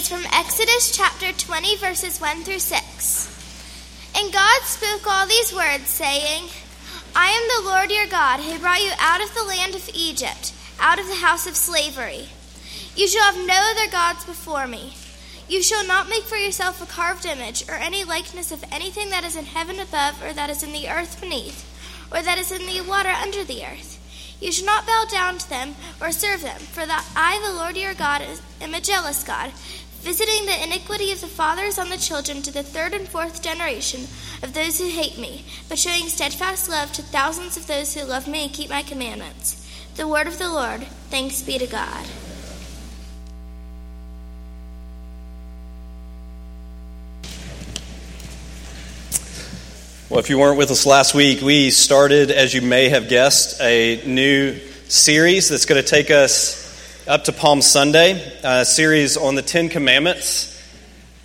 is from Exodus chapter 20, verses 1 through 6. And God spoke all these words, saying, I am the Lord your God, who brought you out of the land of Egypt, out of the house of slavery. You shall have no other gods before me. You shall not make for yourself a carved image, or any likeness of anything that is in heaven above, or that is in the earth beneath, or that is in the water under the earth. You shall not bow down to them or serve them, for that I, the Lord your God, am a jealous God, visiting the iniquity of the fathers on the children to the third and fourth generation of those who hate me, but showing steadfast love to thousands of those who love me and keep my commandments. The word of the Lord. Thanks be to God. Well, if you weren't with us last week, we started, as you may have guessed, a new series that's going to take us up to Palm Sunday, a series on the Ten Commandments.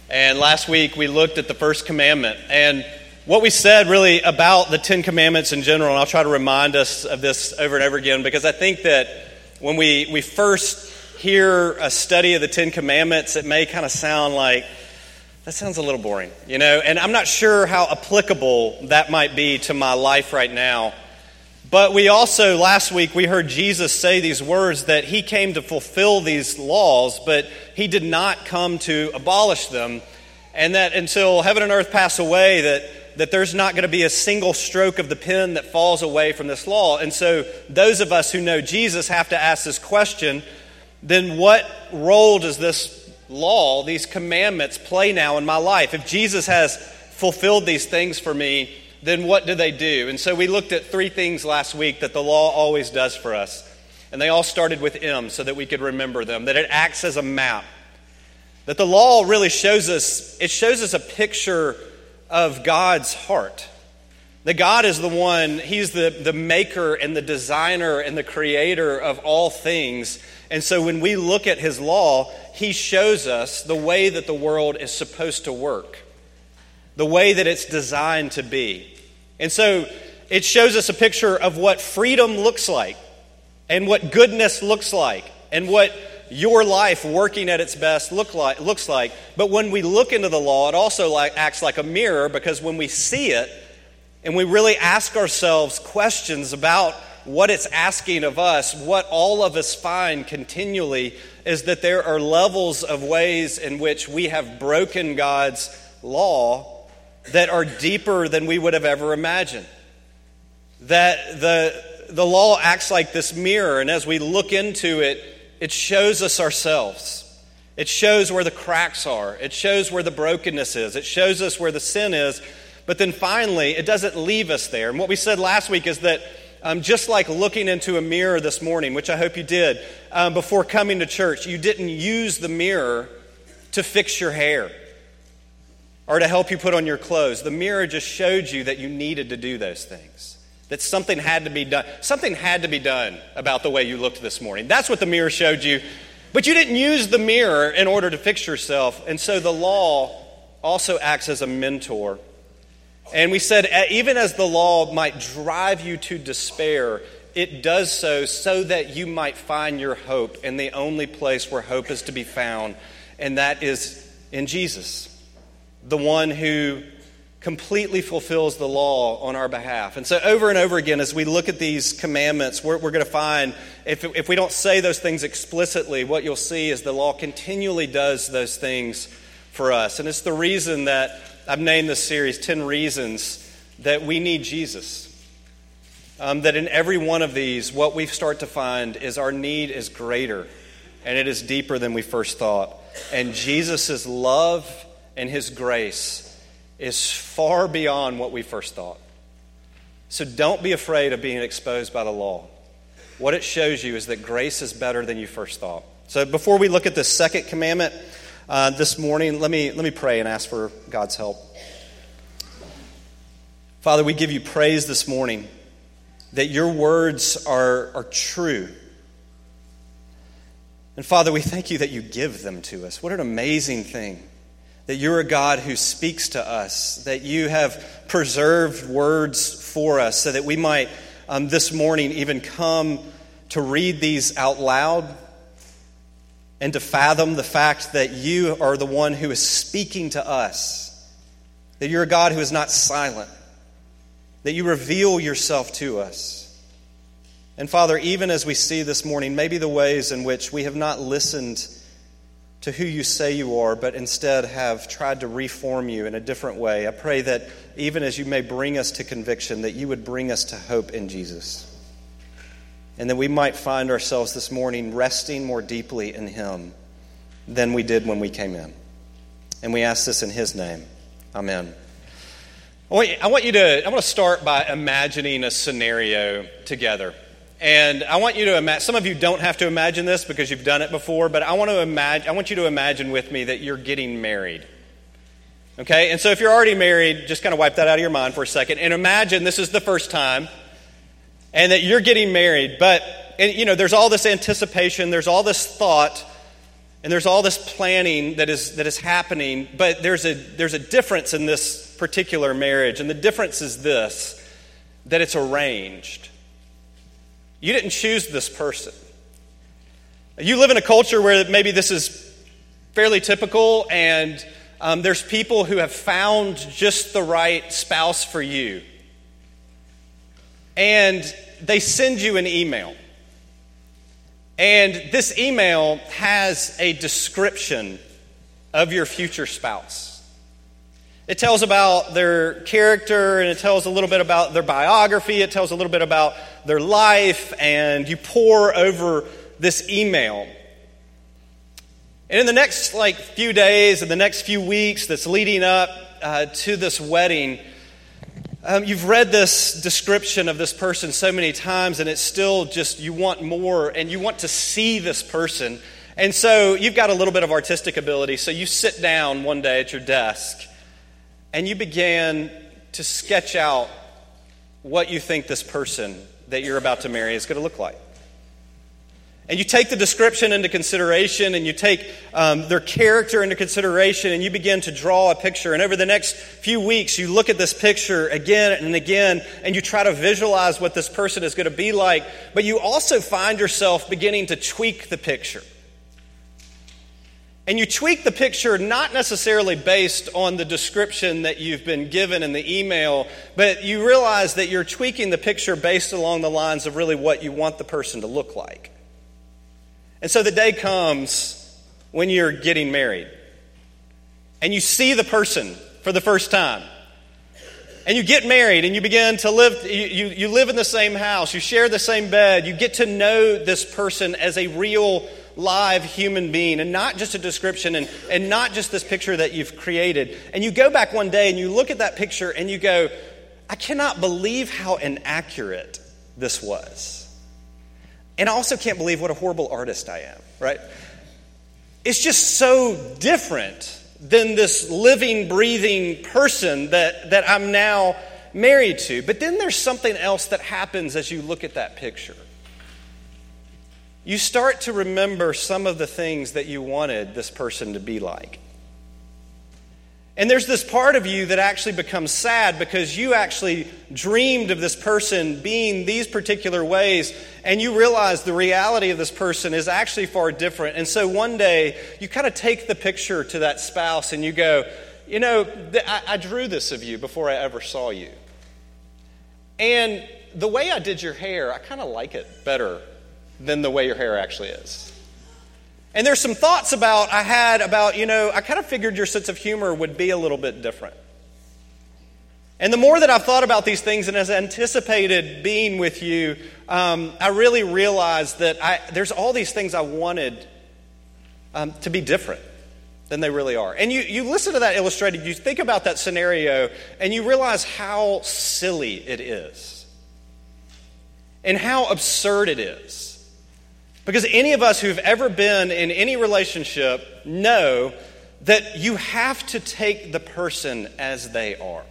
And last week we looked at the first commandment. And what we said really about the Ten Commandments in general, and I'll try to remind us of this over and over again, because I think that when we, we first hear a study of the Ten Commandments, it may kind of sound like, that sounds a little boring, you know, and I'm not sure how applicable that might be to my life right now. But we also, last week, we heard Jesus say these words that he came to fulfill these laws, but he did not come to abolish them. And that until heaven and earth pass away, that, that there's not going to be a single stroke of the pen that falls away from this law. And so, those of us who know Jesus have to ask this question then what role does this law, these commandments, play now in my life? If Jesus has fulfilled these things for me, then what do they do? And so we looked at three things last week that the law always does for us. And they all started with M so that we could remember them, that it acts as a map. That the law really shows us, it shows us a picture of God's heart. That God is the one, He's the, the maker and the designer and the creator of all things. And so when we look at His law, He shows us the way that the world is supposed to work, the way that it's designed to be. And so it shows us a picture of what freedom looks like, and what goodness looks like, and what your life working at its best look like, looks like. But when we look into the law, it also like, acts like a mirror because when we see it and we really ask ourselves questions about what it's asking of us, what all of us find continually is that there are levels of ways in which we have broken God's law that are deeper than we would have ever imagined. That the, the law acts like this mirror, and as we look into it, it shows us ourselves. It shows where the cracks are. It shows where the brokenness is. It shows us where the sin is. But then finally, it doesn't leave us there. And what we said last week is that um, just like looking into a mirror this morning, which I hope you did, um, before coming to church, you didn't use the mirror to fix your hair or to help you put on your clothes. The mirror just showed you that you needed to do those things. That something had to be done. Something had to be done about the way you looked this morning. That's what the mirror showed you. But you didn't use the mirror in order to fix yourself. And so the law also acts as a mentor and we said, even as the law might drive you to despair, it does so so that you might find your hope in the only place where hope is to be found, and that is in Jesus, the one who completely fulfills the law on our behalf. And so, over and over again, as we look at these commandments, we're, we're going to find, if, if we don't say those things explicitly, what you'll see is the law continually does those things for us. And it's the reason that I've named this series 10 Reasons That We Need Jesus. Um, that in every one of these, what we start to find is our need is greater and it is deeper than we first thought. And Jesus' love and his grace is far beyond what we first thought. So don't be afraid of being exposed by the law. What it shows you is that grace is better than you first thought. So before we look at the second commandment, uh, this morning, let me, let me pray and ask for God's help. Father, we give you praise this morning that your words are, are true. And Father, we thank you that you give them to us. What an amazing thing that you're a God who speaks to us, that you have preserved words for us so that we might um, this morning even come to read these out loud and to fathom the fact that you are the one who is speaking to us, that you're a God who is not silent, that you reveal yourself to us. And Father, even as we see this morning, maybe the ways in which we have not listened to who you say you are, but instead have tried to reform you in a different way, I pray that even as you may bring us to conviction, that you would bring us to hope in Jesus. And that we might find ourselves this morning resting more deeply in Him than we did when we came in. And we ask this in His name. Amen. I want you to, I want to start by imagining a scenario together. And I want you to imagine, some of you don't have to imagine this because you've done it before, but I want to imagine, I want you to imagine with me that you're getting married. Okay? And so if you're already married, just kind of wipe that out of your mind for a second and imagine this is the first time and that you're getting married. But, and, you know, there's all this anticipation, there's all this thought, and there's all this planning that is, that is happening, but there's a, there's a difference in this particular marriage. And the difference is this that it's arranged. You didn't choose this person. You live in a culture where maybe this is fairly typical, and um, there's people who have found just the right spouse for you. And they send you an email. And this email has a description of your future spouse. It tells about their character and it tells a little bit about their biography. It tells a little bit about their life, and you pour over this email. And in the next like few days and the next few weeks that's leading up uh, to this wedding, um, you've read this description of this person so many times, and it's still just you want more and you want to see this person. And so you've got a little bit of artistic ability. So you sit down one day at your desk and you began to sketch out what you think this person that you're about to marry is going to look like. And you take the description into consideration and you take um, their character into consideration and you begin to draw a picture. And over the next few weeks, you look at this picture again and again and you try to visualize what this person is going to be like. But you also find yourself beginning to tweak the picture. And you tweak the picture not necessarily based on the description that you've been given in the email, but you realize that you're tweaking the picture based along the lines of really what you want the person to look like. And so the day comes when you're getting married, and you see the person for the first time. And you get married and you begin to live, you, you, live in the same house, you share the same bed, you get to know this person as a real live human being and not just a description and, and not just this picture that you've created. And you go back one day and you look at that picture and you go, I cannot believe how inaccurate this was. And I also can't believe what a horrible artist I am, right? It's just so different than this living, breathing person that, that I'm now married to. But then there's something else that happens as you look at that picture you start to remember some of the things that you wanted this person to be like. And there's this part of you that actually becomes sad because you actually dreamed of this person being these particular ways, and you realize the reality of this person is actually far different. And so one day, you kind of take the picture to that spouse and you go, You know, I, I drew this of you before I ever saw you. And the way I did your hair, I kind of like it better than the way your hair actually is. And there's some thoughts about I had about, you know, I kind of figured your sense of humor would be a little bit different. And the more that I've thought about these things and as anticipated being with you, um, I really realized that I, there's all these things I wanted um, to be different than they really are. And you, you listen to that illustrated, you think about that scenario, and you realize how silly it is and how absurd it is. Because any of us who've ever been in any relationship know that you have to take the person as they are.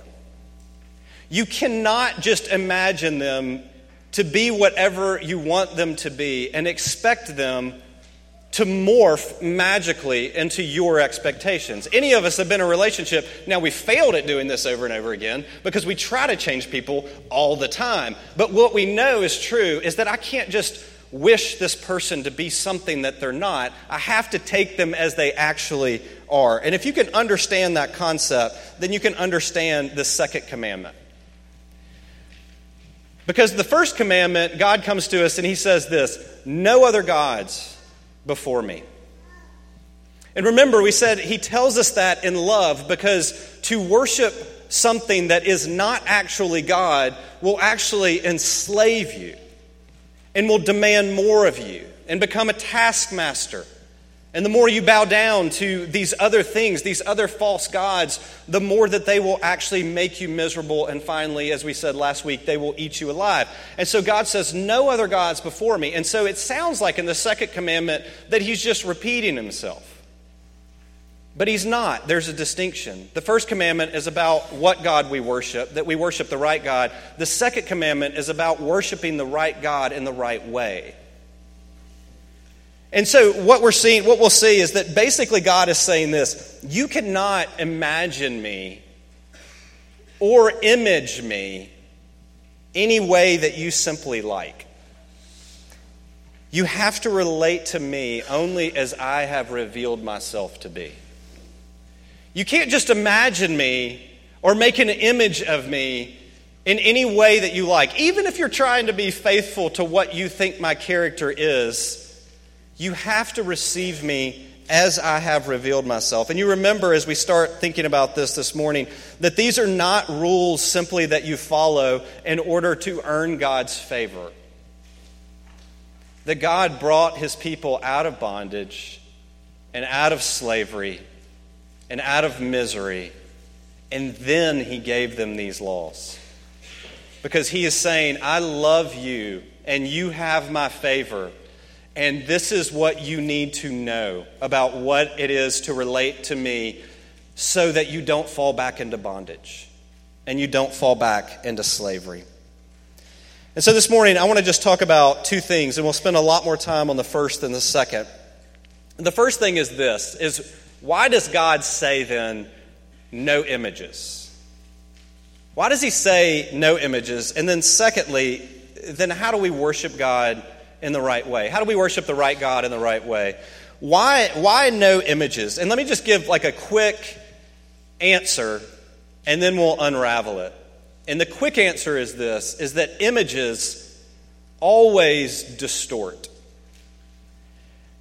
You cannot just imagine them to be whatever you want them to be and expect them to morph magically into your expectations. Any of us have been in a relationship, now we failed at doing this over and over again because we try to change people all the time. But what we know is true is that I can't just wish this person to be something that they're not. I have to take them as they actually are. And if you can understand that concept, then you can understand the second commandment. Because the first commandment, God comes to us and he says this no other gods before me. And remember, we said he tells us that in love because to worship something that is not actually God will actually enslave you and will demand more of you and become a taskmaster. And the more you bow down to these other things, these other false gods, the more that they will actually make you miserable. And finally, as we said last week, they will eat you alive. And so God says, No other gods before me. And so it sounds like in the second commandment that he's just repeating himself. But he's not. There's a distinction. The first commandment is about what God we worship, that we worship the right God. The second commandment is about worshiping the right God in the right way. And so what we're seeing, what we'll see is that basically God is saying this, you cannot imagine me or image me any way that you simply like. You have to relate to me only as I have revealed myself to be. You can't just imagine me or make an image of me in any way that you like. Even if you're trying to be faithful to what you think my character is, you have to receive me as I have revealed myself. And you remember as we start thinking about this this morning that these are not rules simply that you follow in order to earn God's favor. That God brought his people out of bondage and out of slavery and out of misery, and then he gave them these laws. Because he is saying, I love you and you have my favor. And this is what you need to know about what it is to relate to me so that you don't fall back into bondage and you don't fall back into slavery. And so this morning, I want to just talk about two things, and we'll spend a lot more time on the first than the second. The first thing is this is why does God say then no images? Why does he say no images? And then secondly, then how do we worship God in the right way? How do we worship the right God in the right way? Why, why no images? And let me just give like a quick answer and then we'll unravel it. And the quick answer is this is that images always distort.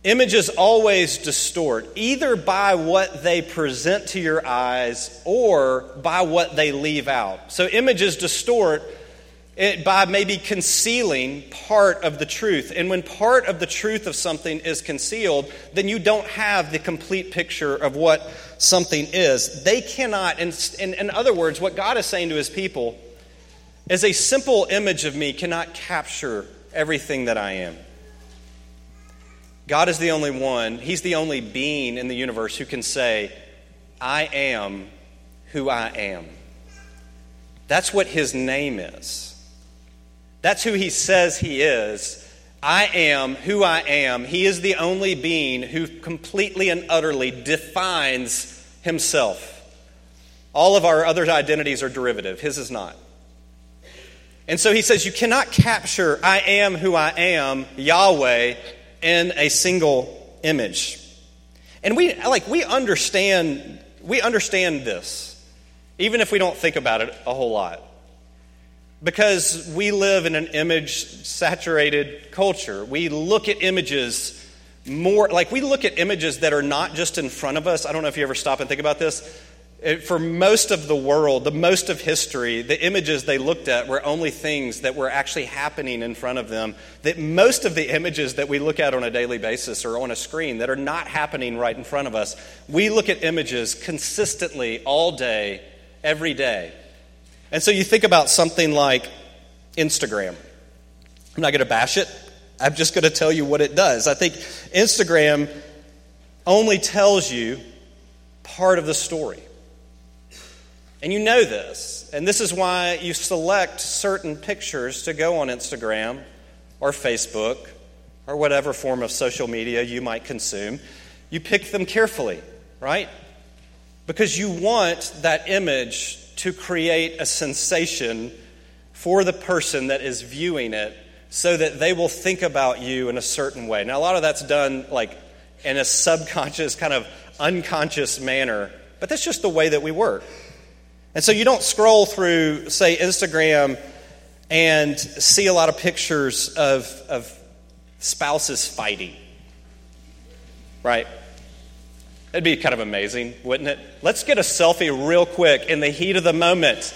Images always distort, either by what they present to your eyes or by what they leave out. So, images distort by maybe concealing part of the truth. And when part of the truth of something is concealed, then you don't have the complete picture of what something is. They cannot, in, in, in other words, what God is saying to his people is a simple image of me cannot capture everything that I am. God is the only one, He's the only being in the universe who can say, I am who I am. That's what His name is. That's who he says he is. I am who I am. He is the only being who completely and utterly defines himself. All of our other identities are derivative, his is not. And so he says, You cannot capture I am who I am, Yahweh, in a single image. And we like we understand we understand this, even if we don't think about it a whole lot because we live in an image saturated culture. We look at images more, like we look at images that are not just in front of us. I don't know if you ever stop and think about this. For most of the world, the most of history, the images they looked at were only things that were actually happening in front of them. That most of the images that we look at on a daily basis or on a screen that are not happening right in front of us, we look at images consistently all day, every day. And so you think about something like Instagram. I'm not going to bash it. I'm just going to tell you what it does. I think Instagram only tells you part of the story. And you know this. And this is why you select certain pictures to go on Instagram or Facebook or whatever form of social media you might consume. You pick them carefully, right? Because you want that image to create a sensation for the person that is viewing it so that they will think about you in a certain way. Now, a lot of that's done like in a subconscious, kind of unconscious manner, but that's just the way that we work. And so you don't scroll through, say, Instagram and see a lot of pictures of, of spouses fighting, right? It'd be kind of amazing, wouldn't it? Let's get a selfie real quick in the heat of the moment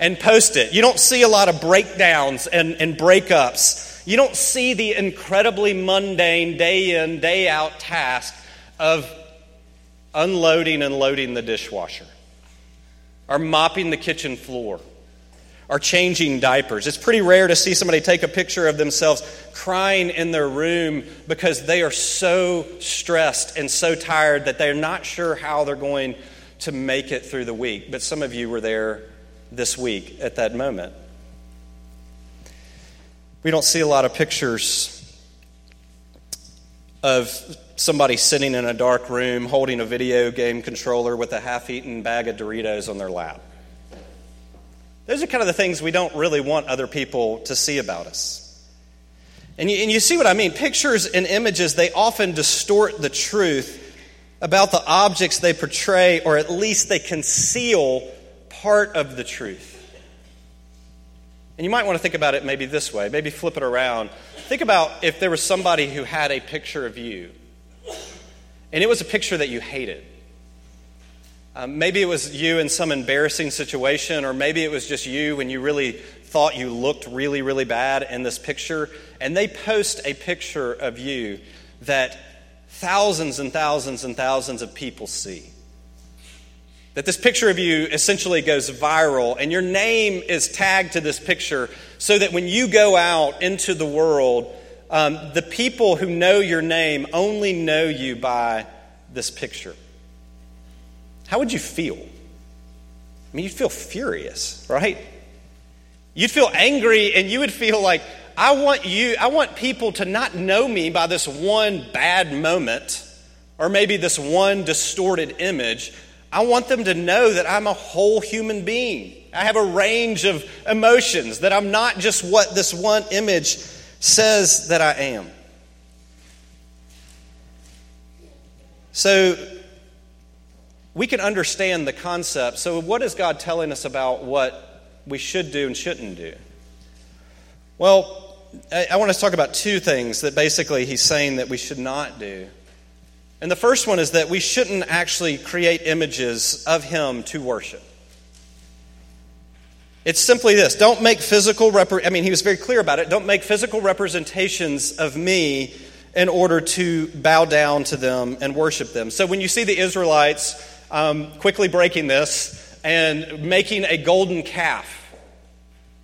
and post it. You don't see a lot of breakdowns and, and breakups. You don't see the incredibly mundane, day in, day out task of unloading and loading the dishwasher are mopping the kitchen floor, are changing diapers. It's pretty rare to see somebody take a picture of themselves crying in their room because they are so stressed and so tired that they're not sure how they're going to make it through the week. But some of you were there this week at that moment. We don't see a lot of pictures of somebody sitting in a dark room holding a video game controller with a half eaten bag of Doritos on their lap. Those are kind of the things we don't really want other people to see about us. And you, and you see what I mean? Pictures and images, they often distort the truth about the objects they portray, or at least they conceal part of the truth. And you might want to think about it maybe this way, maybe flip it around. Think about if there was somebody who had a picture of you and it was a picture that you hated. Um, maybe it was you in some embarrassing situation, or maybe it was just you when you really thought you looked really, really bad in this picture. And they post a picture of you that thousands and thousands and thousands of people see. That this picture of you essentially goes viral, and your name is tagged to this picture so that when you go out into the world, um, the people who know your name only know you by this picture. How would you feel? I mean, you'd feel furious, right? You'd feel angry and you would feel like, I want you, I want people to not know me by this one bad moment or maybe this one distorted image. I want them to know that I'm a whole human being. I have a range of emotions, that I'm not just what this one image says that I am. So we can understand the concept. So, what is God telling us about what we should do and shouldn't do? Well, I, want to talk about two things that basically he's saying that we should not do. And the first one is that we shouldn't actually create images of him to worship. It's simply this don't make physical, I mean, he was very clear about it. Don't make physical representations of me in order to bow down to them and worship them. So when you see the Israelites um, quickly breaking this and making a golden calf,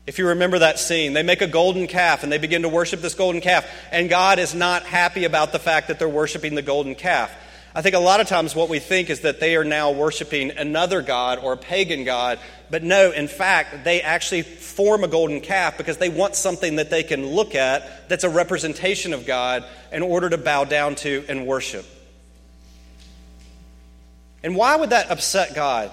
if you remember that scene, they make a golden calf and they begin to worship this golden calf, and God is not happy about the fact that they're worshiping the golden calf. I think a lot of times what we think is that they are now worshiping another God or a pagan God. But no, in fact, they actually form a golden calf because they want something that they can look at that's a representation of God in order to bow down to and worship. And why would that upset God?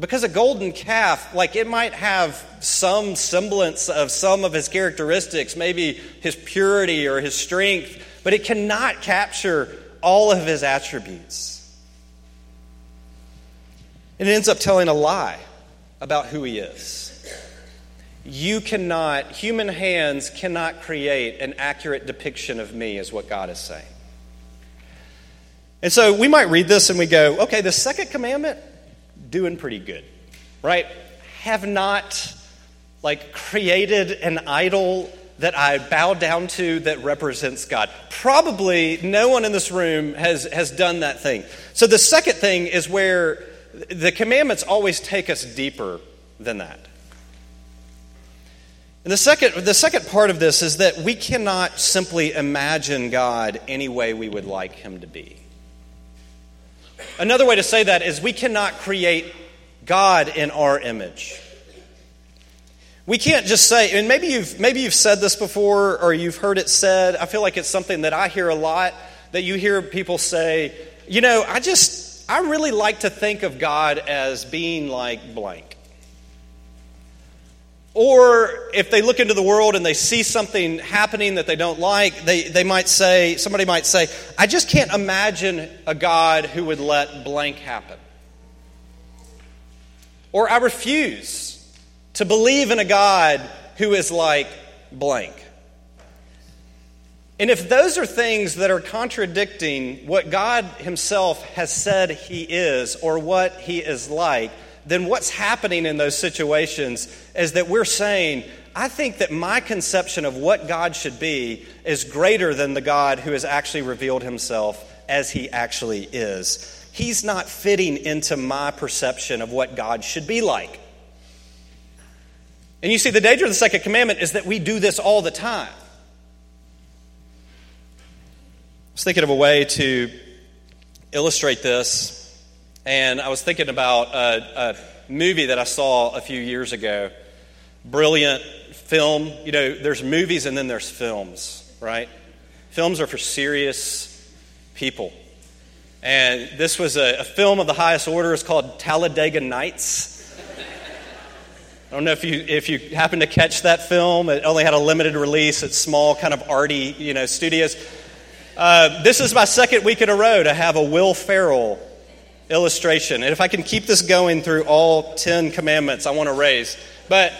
Because a golden calf, like it might have some semblance of some of his characteristics, maybe his purity or his strength but it cannot capture all of his attributes. And it ends up telling a lie about who he is. You cannot, human hands cannot create an accurate depiction of me, is what God is saying. And so we might read this and we go, okay, the second commandment, doing pretty good, right? Have not like created an idol that I bow down to that represents God? Probably no one in this room has, has done that thing. So the second thing is where the commandments always take us deeper than that. And the second, the second part of this is that we cannot simply imagine God any way we would like him to be. Another way to say that is we cannot create God in our image. We can't just say, and maybe you've, maybe you've said this before or you've heard it said. I feel like it's something that I hear a lot that you hear people say, you know, I just, I really like to think of God as being like blank. Or if they look into the world and they see something happening that they don't like, they, they might say, somebody might say, I just can't imagine a God who would let blank happen. Or I refuse to believe in a God who is like blank. And if those are things that are contradicting what God Himself has said He is or what He is like, then what's happening in those situations is that we're saying, I think that my conception of what God should be is greater than the God who has actually revealed himself as he actually is. He's not fitting into my perception of what God should be like. And you see, the danger of the second commandment is that we do this all the time. I was thinking of a way to illustrate this and I was thinking about a, a movie that I saw a few years ago. Brilliant film. You know, there's movies and then there's films, right? Films are for serious people. And this was a, a film of the highest order. It's called Talladega Nights. I don't know if you if you happen to catch that film. It only had a limited release at small, kind of arty, you know, studios. Uh, this is my second week in a row to have a Will Ferrell illustration. And if I can keep this going through all 10 commandments, I want to raise. But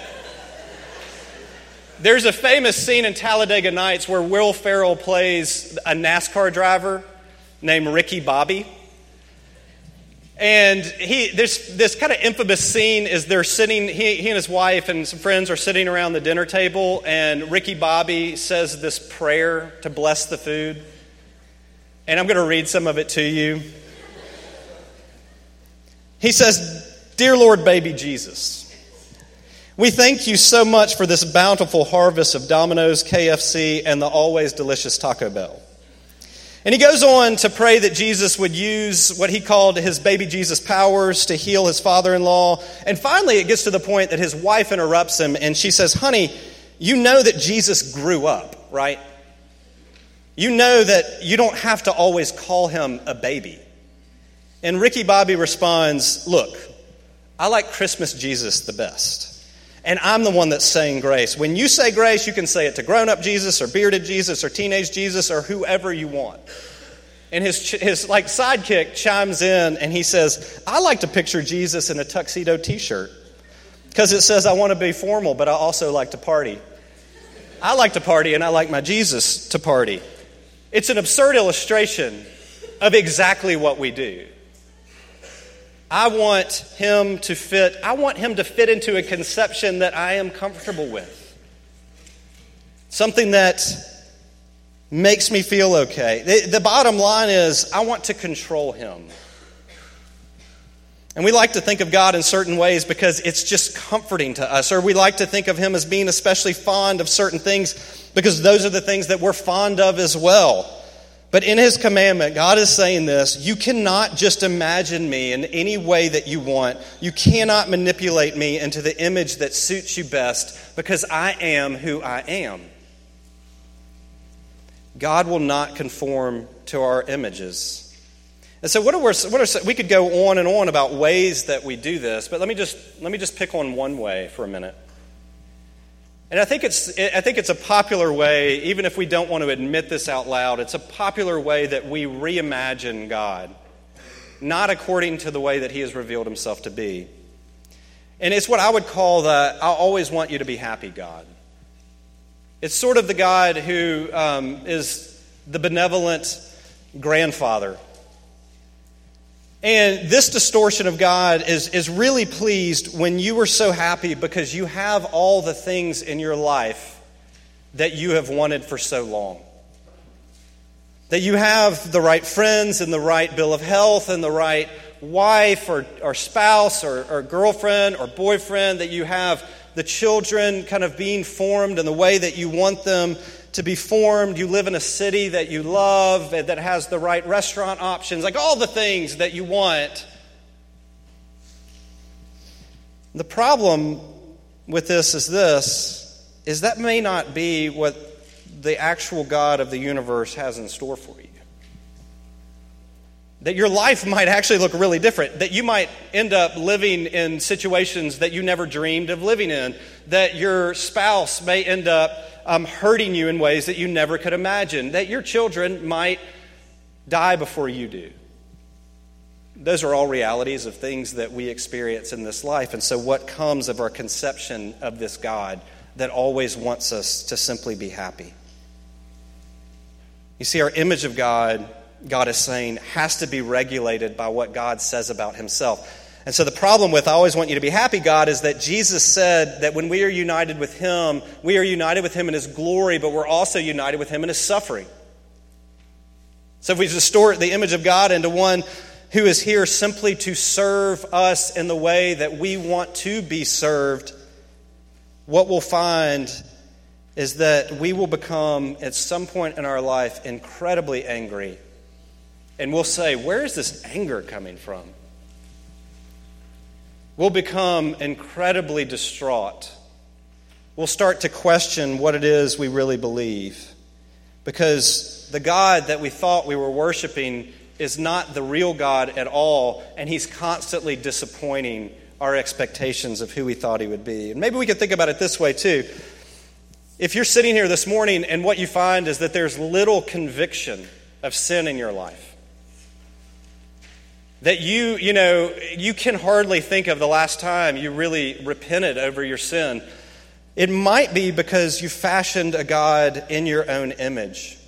there's a famous scene in Talladega Nights where Will Ferrell plays a NASCAR driver named Ricky Bobby. And he, this, this kind of infamous scene is they're sitting, he, he and his wife and some friends are sitting around the dinner table, and Ricky Bobby says this prayer to bless the food. And I'm going to read some of it to you. He says, Dear Lord, baby Jesus, we thank you so much for this bountiful harvest of Domino's, KFC, and the always delicious Taco Bell. And he goes on to pray that Jesus would use what he called his baby Jesus powers to heal his father in law. And finally, it gets to the point that his wife interrupts him and she says, Honey, you know that Jesus grew up, right? You know that you don't have to always call him a baby. And Ricky Bobby responds, Look, I like Christmas Jesus the best. And I'm the one that's saying grace. When you say grace, you can say it to grown up Jesus or bearded Jesus or teenage Jesus or whoever you want. And his, his like sidekick chimes in and he says, I like to picture Jesus in a tuxedo t shirt because it says, I want to be formal, but I also like to party. I like to party and I like my Jesus to party. It's an absurd illustration of exactly what we do. I want him to fit, I want him to fit into a conception that I am comfortable with. Something that makes me feel okay. The, the, bottom line is, I want to control him. And we like to think of God in certain ways because it's just comforting to us, or we like to think of him as being especially fond of certain things because those are the things that we're fond of as well. But in his commandment, God is saying this you cannot just imagine me in any way that you want. You cannot manipulate me into the image that suits you best because I am who I am. God will not conform to our images. And so, what are, we, what are, we could go on and on about ways that we do this, but let me just, let me just pick on one way for a minute. And I think, it's, I think it's a popular way, even if we don't want to admit this out loud, it's a popular way that we reimagine God, not according to the way that He has revealed Himself to be. And it's what I would call the I always want you to be happy God. It's sort of the God who um, is the benevolent grandfather and this distortion of God is, is really pleased when you are so happy because you have all the things in your life that you have wanted for so long. That you have the right friends and the right bill of health and the right wife or, or spouse or, or girlfriend or boyfriend, that you have the children kind of being formed in the way that you want them to be formed. You live in a city that you love, that has the right restaurant options, like all the things that you want. The problem with this is this is that may not be what the actual God of the universe has in store for you. That your life might actually look really different, that you might end up living in situations that you never dreamed of living in, that your spouse may end up um, hurting you in ways that you never could imagine, that your children might die before you do. Those are all realities of things that we experience in this life. And so, what comes of our conception of this God that always wants us to simply be happy? You see, our image of God, God is saying, has to be regulated by what God says about himself. And so the problem with I always want you to be happy, God, is that Jesus said that when we are united with Him, we are united with Him in His glory, but we're also united with Him in His suffering. So if we distort the image of God into one who is here simply to serve us in the way that we want to be served, what we'll find is that we will become, at some point in our life, incredibly angry. And we'll say, Where is this anger coming from? We'll become incredibly distraught. We'll start to question what it is we really believe. Because the God that we thought we were worshiping is not the real God at all, and He's constantly disappointing our expectations of who we thought He would be. And maybe we could think about it this way, too. If you're sitting here this morning and what you find is that there's little conviction of sin in your life, that you, you know, you can hardly think of the last time you really repented over your sin. It might be because you fashioned a God in your own image.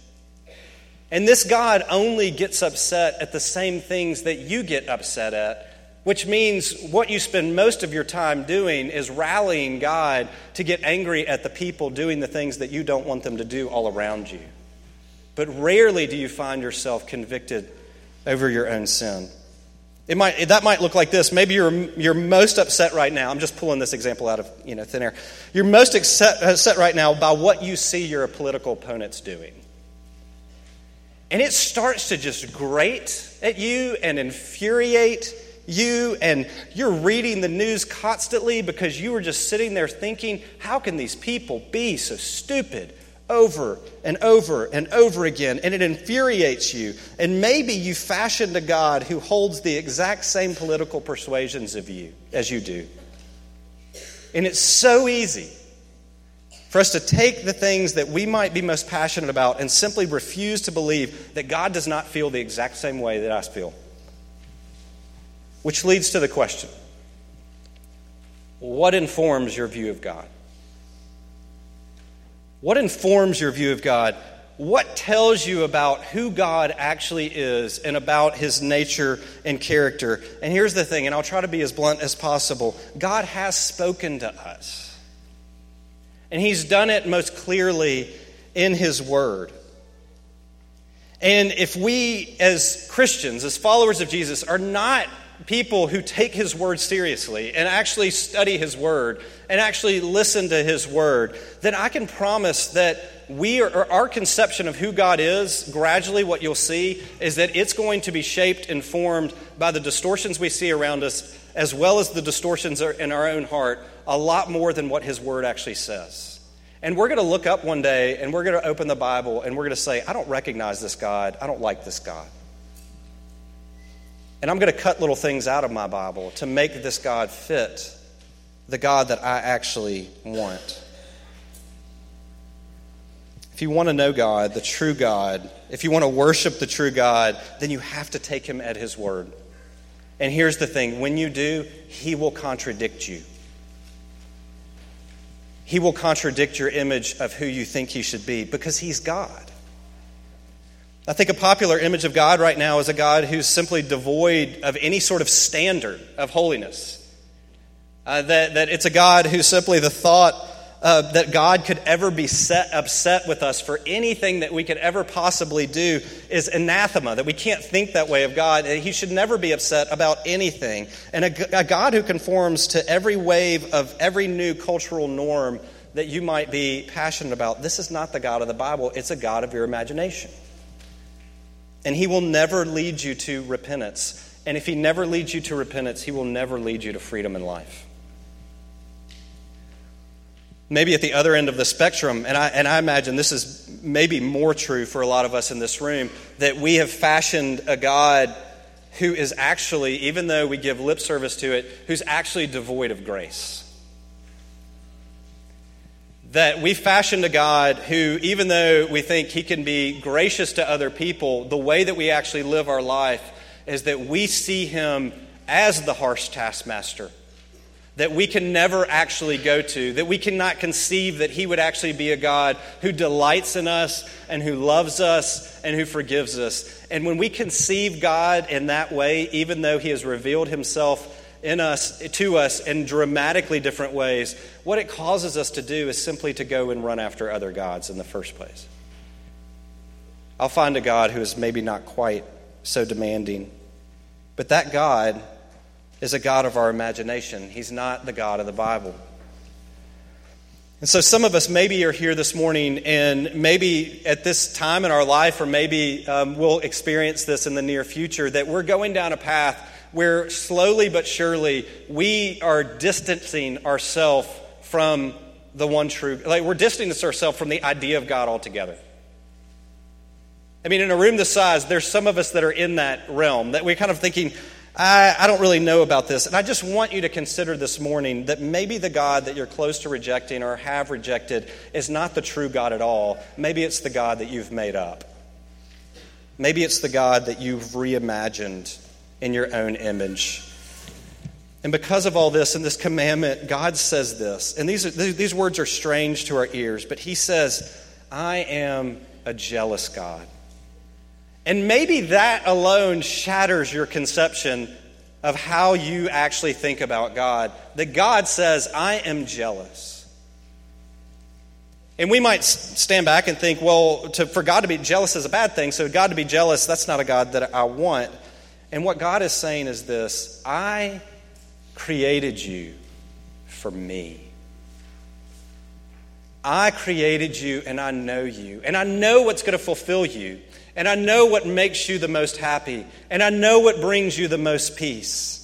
And this God only gets upset at the same things that you get upset at, which means what you spend most of your time doing is rallying God to get angry at the people doing the things that you don't want them to do all around you. But rarely do you find yourself convicted over your own sin. It might, that might look like this. Maybe you're, you're most upset right now. I'm just pulling this example out of you know, thin air. You're most upset, upset right now by what you see your political opponents doing. And it starts to just grate at you and infuriate you, and you're reading the news constantly because you were just sitting there thinking, how can these people be so stupid? Over and over and over again, and it infuriates you. And maybe you fashioned a God who holds the exact same political persuasions of you as you do. And it's so easy for us to take the things that we might be most passionate about and simply refuse to believe that God does not feel the exact same way that I feel. Which leads to the question what informs your view of God? What informs your view of God? What tells you about who God actually is and about his nature and character? And here's the thing, and I'll try to be as blunt as possible God has spoken to us. And he's done it most clearly in his word. And if we, as Christians, as followers of Jesus, are not people who take his word seriously and actually study his word and actually listen to his word, then I can promise that we are, our conception of who God is, gradually what you'll see is that it's going to be shaped and formed by the distortions we see around us, as well as the distortions in our own heart, a lot more than what his word actually says. And we're going to look up one day and we're going to open the Bible and we're going to say, I don't recognize this God. I don't like this God. And I'm going to cut little things out of my Bible to make this God fit the God that I actually want. If you want to know God, the true God, if you want to worship the true God, then you have to take him at his word. And here's the thing when you do, he will contradict you. He will contradict your image of who you think he should be because he's God. I think a popular image of God right now is a God who's simply devoid of any sort of standard of holiness. Uh, that, that it's a God who simply the thought uh, that God could ever be set, upset with us for anything that we could ever possibly do is anathema, that we can't think that way of God. He should never be upset about anything. And a, a God who conforms to every wave of every new cultural norm that you might be passionate about, this is not the God of the Bible, it's a God of your imagination. And He will never lead you to repentance. And if He never leads you to repentance, He will never lead you to freedom in life. Maybe at the other end of the spectrum, and I, and I imagine this is maybe more true for a lot of us in this room, that we have fashioned a God who is actually, even though we give lip service to it, who's actually devoid of grace. That we fashioned a God who, even though we think he can be gracious to other people, the way that we actually live our life is that we see him as the harsh taskmaster that we can never actually go to, that we cannot conceive that He would actually be a God who delights in us and who loves us and who forgives us. And when we conceive God in that way, even though He has revealed Himself in us to us in dramatically different ways, what it causes us to do is simply to go and run after other gods in the first place. I'll find a God who is maybe not quite so demanding, but that God is a God of our imagination. He's not the God of the Bible. And so, some of us maybe are here this morning, and maybe at this time in our life, or maybe um, we'll experience this in the near future, that we're going down a path where slowly but surely we are distancing ourselves from the one true, like we're distancing ourselves from the idea of God altogether. I mean, in a room this size, there's some of us that are in that realm, that we're kind of thinking, I, I don't really know about this. And I just want you to consider this morning that maybe the God that you're close to rejecting or have rejected is not the true God at all. Maybe it's the God that you've made up. Maybe it's the God that you've reimagined in your own image. And because of all this and this commandment, God says this. And these, are, these words are strange to our ears, but He says, I am a jealous God. And maybe that alone shatters your conception of how you actually think about God. That God says, I am jealous. And we might stand back and think, well, to, for God to be jealous is a bad thing, so God to be jealous, that's not a God that I want. And what God is saying is this I created you for me. I created you and I know you, and I know what's going to fulfill you. And I know what makes you the most happy. And I know what brings you the most peace.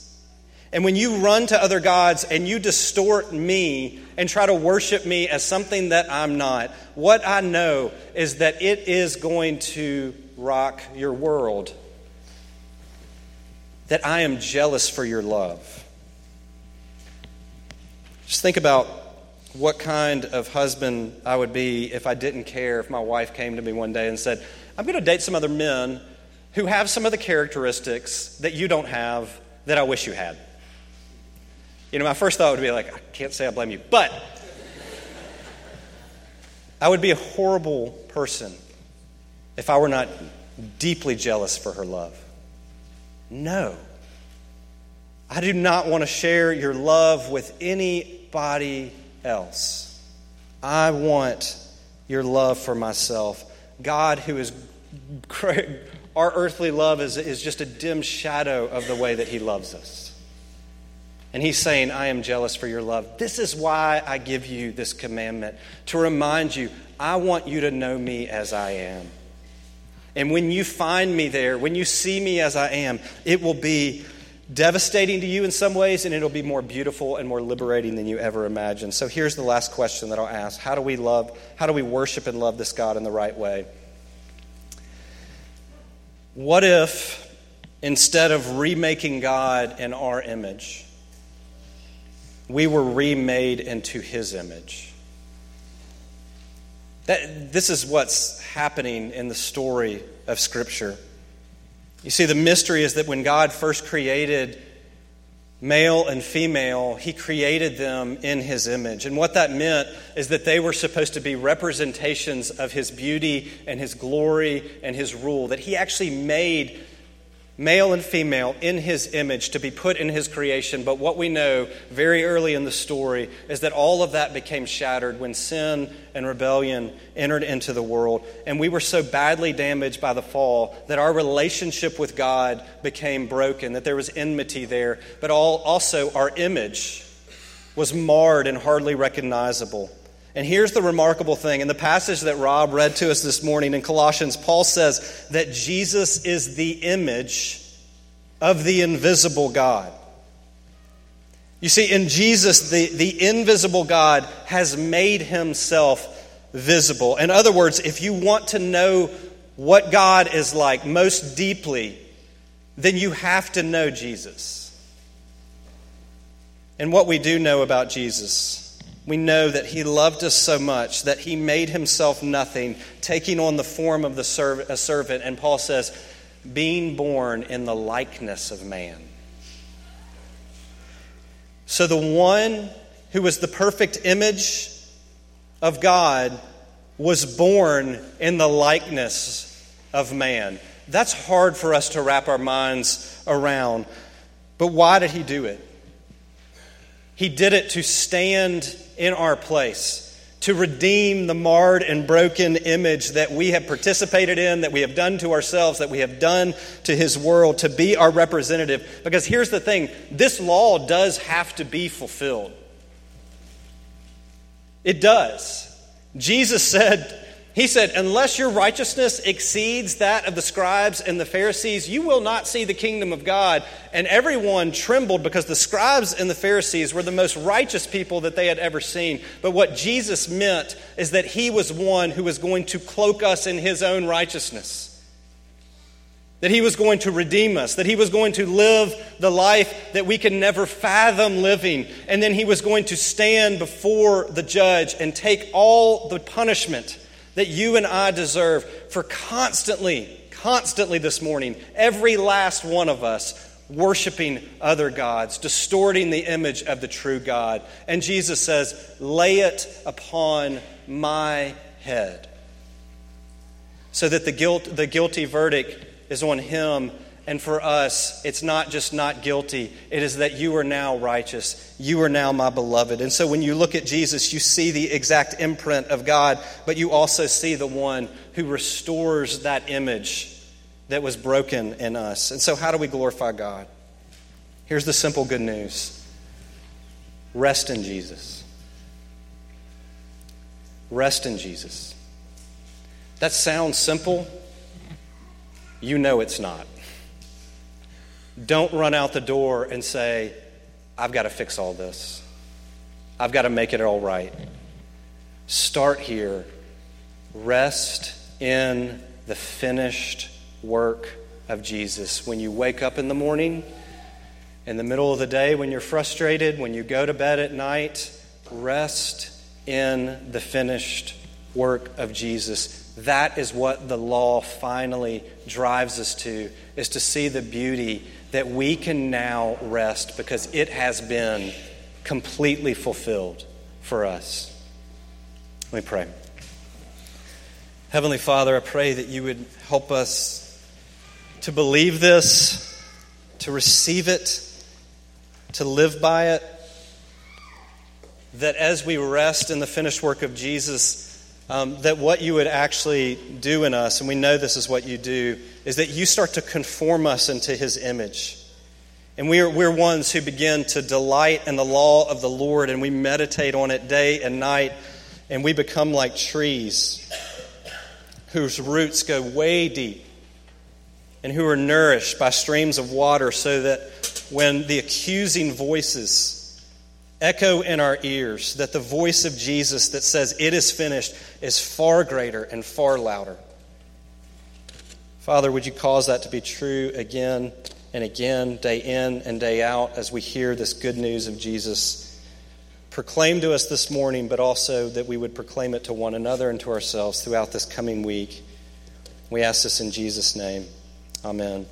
And when you run to other gods and you distort me and try to worship me as something that I'm not, what I know is that it is going to rock your world. That I am jealous for your love. Just think about what kind of husband I would be if I didn't care if my wife came to me one day and said, I'm going to date some other men who have some of the characteristics that you don't have that I wish you had. You know, my first thought would be like, I can't say I blame you, but I would be a horrible person if I were not deeply jealous for her love. No. I do not want to share your love with anybody else. I want your love for myself. God, who is great, our earthly love is, is just a dim shadow of the way that He loves us. And He's saying, I am jealous for your love. This is why I give you this commandment to remind you, I want you to know me as I am. And when you find me there, when you see me as I am, it will be devastating to you in some ways, and it'll be more beautiful and more liberating than you ever imagined. So here's the last question that I'll ask How do we love, how do we worship and love this God in the right way? What if, instead of remaking God in our image, we were remade into His image? That, this is what's happening in the story of Scripture. You see, the mystery is that when God first created male and female, He created them in His image. And what that meant is that they were supposed to be representations of His beauty and His glory and His rule, that He actually made male and female in his image to be put in his creation. But what we know very early in the story is that all of that became shattered when sin and rebellion entered into the world. And we were so badly damaged by the fall that our relationship with God became broken, that there was enmity there, but all, also our image was marred and hardly recognizable. And here's the remarkable thing. In the passage that Rob read to us this morning in Colossians, Paul says that Jesus is the image of the invisible God. You see, in Jesus, the, the invisible God has made himself visible. In other words, if you want to know what God is like most deeply, then you have to know Jesus. And what we do know about Jesus we know that he loved us so much that he made himself nothing, taking on the form of the serv- a servant. And Paul says, being born in the likeness of man. So the one who was the perfect image of God was born in the likeness of man. That's hard for us to wrap our minds around. But why did he do it? He did it to stand in our place, to redeem the marred and broken image that we have participated in, that we have done to ourselves, that we have done to His world, to be our representative. Because here's the thing this law does have to be fulfilled. It does. Jesus said, he said, Unless your righteousness exceeds that of the scribes and the Pharisees, you will not see the kingdom of God. And everyone trembled because the scribes and the Pharisees were the most righteous people that they had ever seen. But what Jesus meant is that he was one who was going to cloak us in his own righteousness. That he was going to redeem us, that he was going to live the life that we can never fathom living, and then he was going to stand before the judge and take all the punishment that you and I deserve for constantly, constantly this morning, every last one of us worshiping other gods, distorting the image of the true God. And Jesus says, Lay it upon my head. So that the, guilt, the guilty verdict is on him and for us, it's not just not guilty, it is that you are now righteous. You are now my beloved. And so when you look at Jesus, you see the exact imprint of God, but you also see the one who restores that image that was broken in us. And so, how do we glorify God? Here's the simple good news rest in Jesus. Rest in Jesus. That sounds simple. You know it's not. Don't run out the door and say, I've got to fix all this. I've got to make it all right. Start here. Rest in the finished work of Jesus. When you wake up in the morning, in the middle of the day, when you're frustrated, when you go to bed at night, rest in the finished work of Jesus. That is what the law finally drives us to, is to see the beauty that we can now rest because it has been completely fulfilled for us. Let me pray. Heavenly Father, I pray that you would help us to believe this, to receive it, to live by it. That as we rest in the finished work of Jesus, um, that what you would actually do in us, and we know this is what you do, is that you start to conform us into his image. And we're, we're ones who begin to delight in the law of the Lord and we meditate on it day and night, and we become like trees whose roots go way deep and who are nourished by streams of water so that when the accusing voices echo in our ears, that the voice of Jesus that says, It is finished, is far greater and far louder. Father, would you cause that to be true again and again, day in and day out, as we hear this good news of Jesus proclaimed to us this morning, but also that we would proclaim it to one another and to ourselves throughout this coming week. We ask this in Jesus' name. Amen.